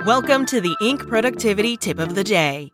Welcome to the Inc. Productivity Tip of the Day.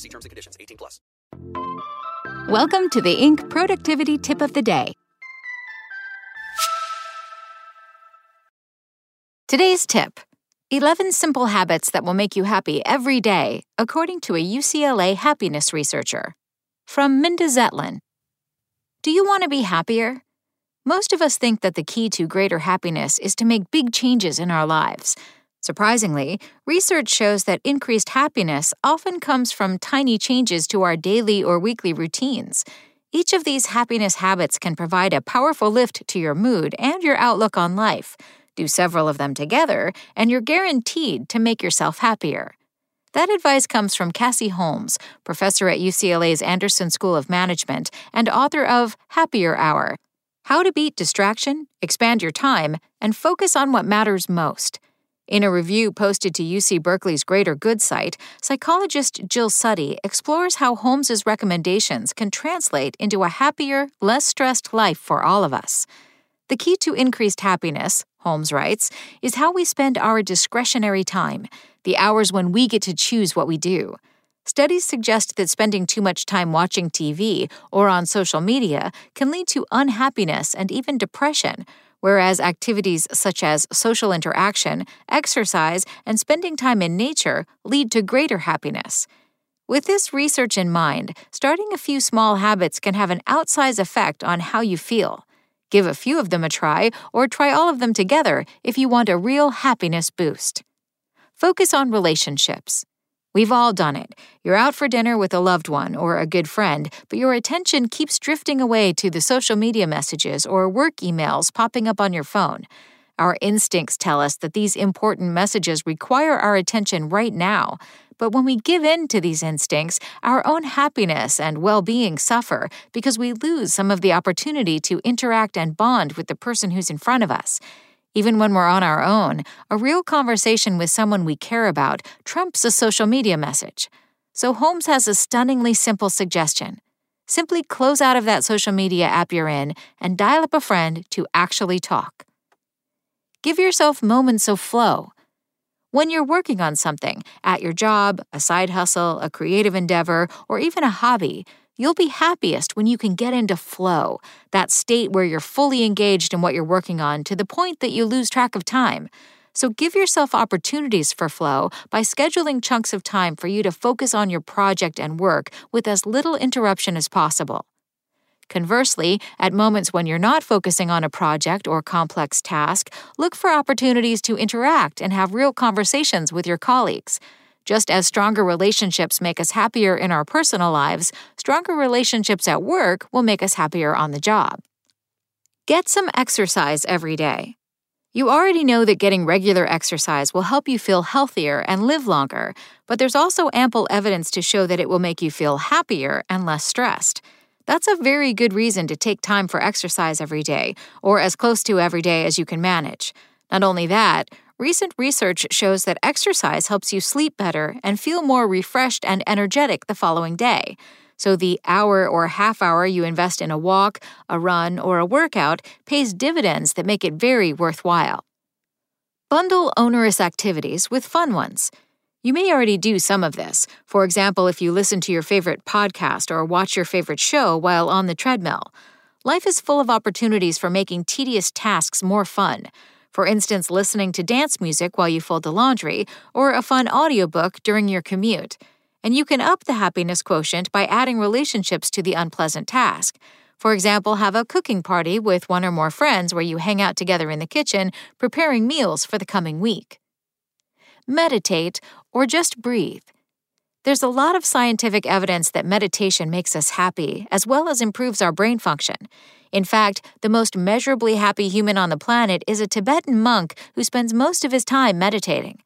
See terms and conditions. 18 plus. Welcome to the Inc. Productivity Tip of the Day. Today's tip 11 simple habits that will make you happy every day, according to a UCLA happiness researcher. From Minda Zetlin. Do you want to be happier? Most of us think that the key to greater happiness is to make big changes in our lives. Surprisingly, research shows that increased happiness often comes from tiny changes to our daily or weekly routines. Each of these happiness habits can provide a powerful lift to your mood and your outlook on life. Do several of them together, and you're guaranteed to make yourself happier. That advice comes from Cassie Holmes, professor at UCLA's Anderson School of Management and author of Happier Hour how to beat distraction, expand your time, and focus on what matters most. In a review posted to UC Berkeley's Greater Good site, psychologist Jill Suttie explores how Holmes's recommendations can translate into a happier, less stressed life for all of us. The key to increased happiness, Holmes writes, is how we spend our discretionary time, the hours when we get to choose what we do. Studies suggest that spending too much time watching TV or on social media can lead to unhappiness and even depression, whereas activities such as social interaction, exercise, and spending time in nature lead to greater happiness. With this research in mind, starting a few small habits can have an outsized effect on how you feel. Give a few of them a try, or try all of them together if you want a real happiness boost. Focus on relationships. We've all done it. You're out for dinner with a loved one or a good friend, but your attention keeps drifting away to the social media messages or work emails popping up on your phone. Our instincts tell us that these important messages require our attention right now. But when we give in to these instincts, our own happiness and well being suffer because we lose some of the opportunity to interact and bond with the person who's in front of us. Even when we're on our own, a real conversation with someone we care about trumps a social media message. So Holmes has a stunningly simple suggestion. Simply close out of that social media app you're in and dial up a friend to actually talk. Give yourself moments of flow. When you're working on something, at your job, a side hustle, a creative endeavor, or even a hobby, You'll be happiest when you can get into flow, that state where you're fully engaged in what you're working on to the point that you lose track of time. So give yourself opportunities for flow by scheduling chunks of time for you to focus on your project and work with as little interruption as possible. Conversely, at moments when you're not focusing on a project or complex task, look for opportunities to interact and have real conversations with your colleagues. Just as stronger relationships make us happier in our personal lives, stronger relationships at work will make us happier on the job. Get some exercise every day. You already know that getting regular exercise will help you feel healthier and live longer, but there's also ample evidence to show that it will make you feel happier and less stressed. That's a very good reason to take time for exercise every day, or as close to every day as you can manage. Not only that, Recent research shows that exercise helps you sleep better and feel more refreshed and energetic the following day. So, the hour or half hour you invest in a walk, a run, or a workout pays dividends that make it very worthwhile. Bundle onerous activities with fun ones. You may already do some of this. For example, if you listen to your favorite podcast or watch your favorite show while on the treadmill. Life is full of opportunities for making tedious tasks more fun for instance, listening to dance music while you fold the laundry, or a fun audiobook during your commute. And you can up the happiness quotient by adding relationships to the unpleasant task. For example, have a cooking party with one or more friends where you hang out together in the kitchen preparing meals for the coming week. Meditate or just breathe. There's a lot of scientific evidence that meditation makes us happy, as well as improves our brain function. In fact, the most measurably happy human on the planet is a Tibetan monk who spends most of his time meditating.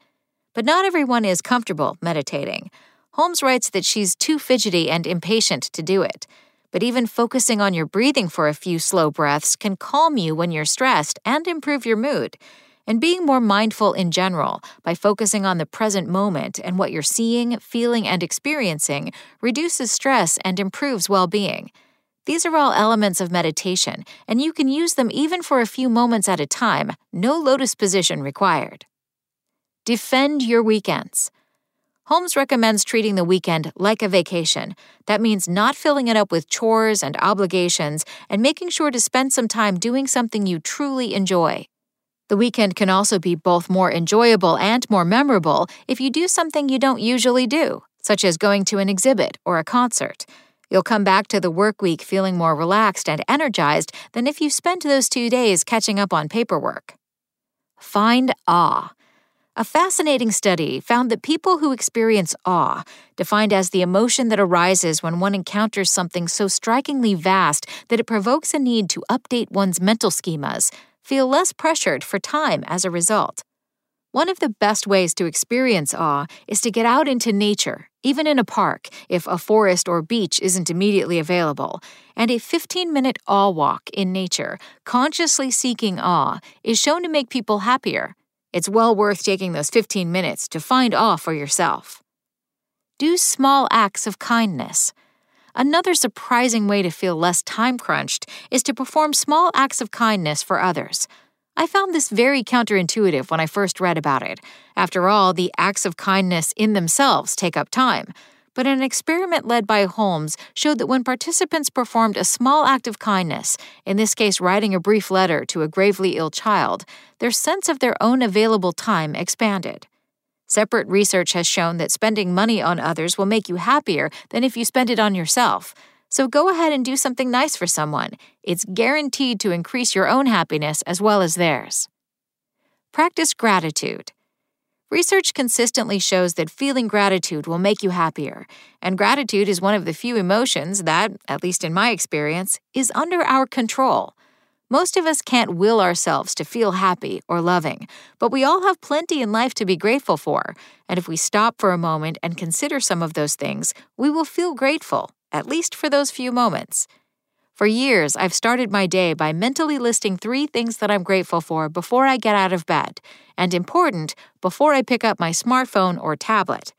But not everyone is comfortable meditating. Holmes writes that she's too fidgety and impatient to do it. But even focusing on your breathing for a few slow breaths can calm you when you're stressed and improve your mood and being more mindful in general by focusing on the present moment and what you're seeing, feeling, and experiencing reduces stress and improves well being. These are all elements of meditation, and you can use them even for a few moments at a time, no lotus position required. Defend your weekends. Holmes recommends treating the weekend like a vacation. That means not filling it up with chores and obligations and making sure to spend some time doing something you truly enjoy. The weekend can also be both more enjoyable and more memorable if you do something you don't usually do, such as going to an exhibit or a concert. You'll come back to the work week feeling more relaxed and energized than if you spent those two days catching up on paperwork. Find awe. A fascinating study found that people who experience awe, defined as the emotion that arises when one encounters something so strikingly vast that it provokes a need to update one's mental schemas, feel less pressured for time as a result. One of the best ways to experience awe is to get out into nature, even in a park, if a forest or beach isn't immediately available. And a 15 minute awe walk in nature, consciously seeking awe, is shown to make people happier. It's well worth taking those 15 minutes to find awe for yourself. Do small acts of kindness. Another surprising way to feel less time crunched is to perform small acts of kindness for others. I found this very counterintuitive when I first read about it. After all, the acts of kindness in themselves take up time. But an experiment led by Holmes showed that when participants performed a small act of kindness, in this case writing a brief letter to a gravely ill child, their sense of their own available time expanded. Separate research has shown that spending money on others will make you happier than if you spend it on yourself. So go ahead and do something nice for someone. It's guaranteed to increase your own happiness as well as theirs. Practice gratitude. Research consistently shows that feeling gratitude will make you happier, and gratitude is one of the few emotions that, at least in my experience, is under our control. Most of us can't will ourselves to feel happy or loving, but we all have plenty in life to be grateful for. And if we stop for a moment and consider some of those things, we will feel grateful, at least for those few moments. For years, I've started my day by mentally listing three things that I'm grateful for before I get out of bed, and important, before I pick up my smartphone or tablet.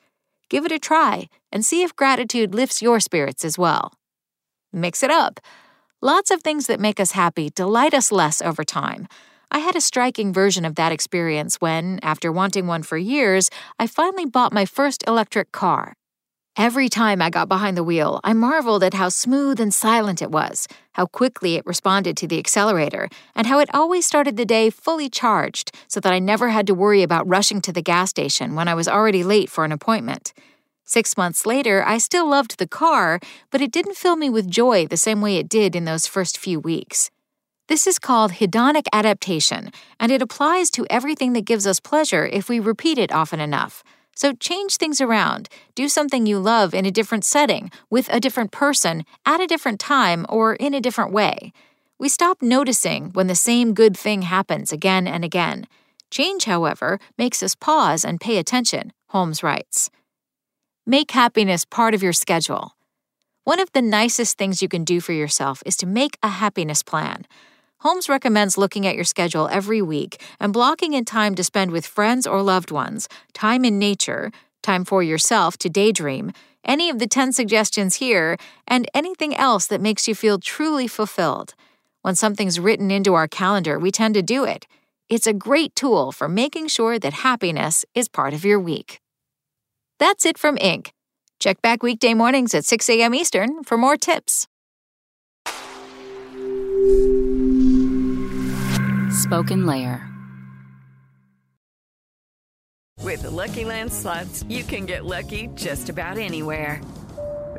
Give it a try and see if gratitude lifts your spirits as well. Mix it up. Lots of things that make us happy delight us less over time. I had a striking version of that experience when, after wanting one for years, I finally bought my first electric car. Every time I got behind the wheel, I marveled at how smooth and silent it was, how quickly it responded to the accelerator, and how it always started the day fully charged so that I never had to worry about rushing to the gas station when I was already late for an appointment. Six months later, I still loved the car, but it didn't fill me with joy the same way it did in those first few weeks. This is called hedonic adaptation, and it applies to everything that gives us pleasure if we repeat it often enough. So change things around. Do something you love in a different setting, with a different person, at a different time, or in a different way. We stop noticing when the same good thing happens again and again. Change, however, makes us pause and pay attention, Holmes writes. Make happiness part of your schedule. One of the nicest things you can do for yourself is to make a happiness plan. Holmes recommends looking at your schedule every week and blocking in time to spend with friends or loved ones, time in nature, time for yourself to daydream, any of the 10 suggestions here, and anything else that makes you feel truly fulfilled. When something's written into our calendar, we tend to do it. It's a great tool for making sure that happiness is part of your week. That's it from Inc. Check back weekday mornings at 6 a.m. Eastern for more tips. Spoken Layer. With the Lucky Land slots, you can get lucky just about anywhere.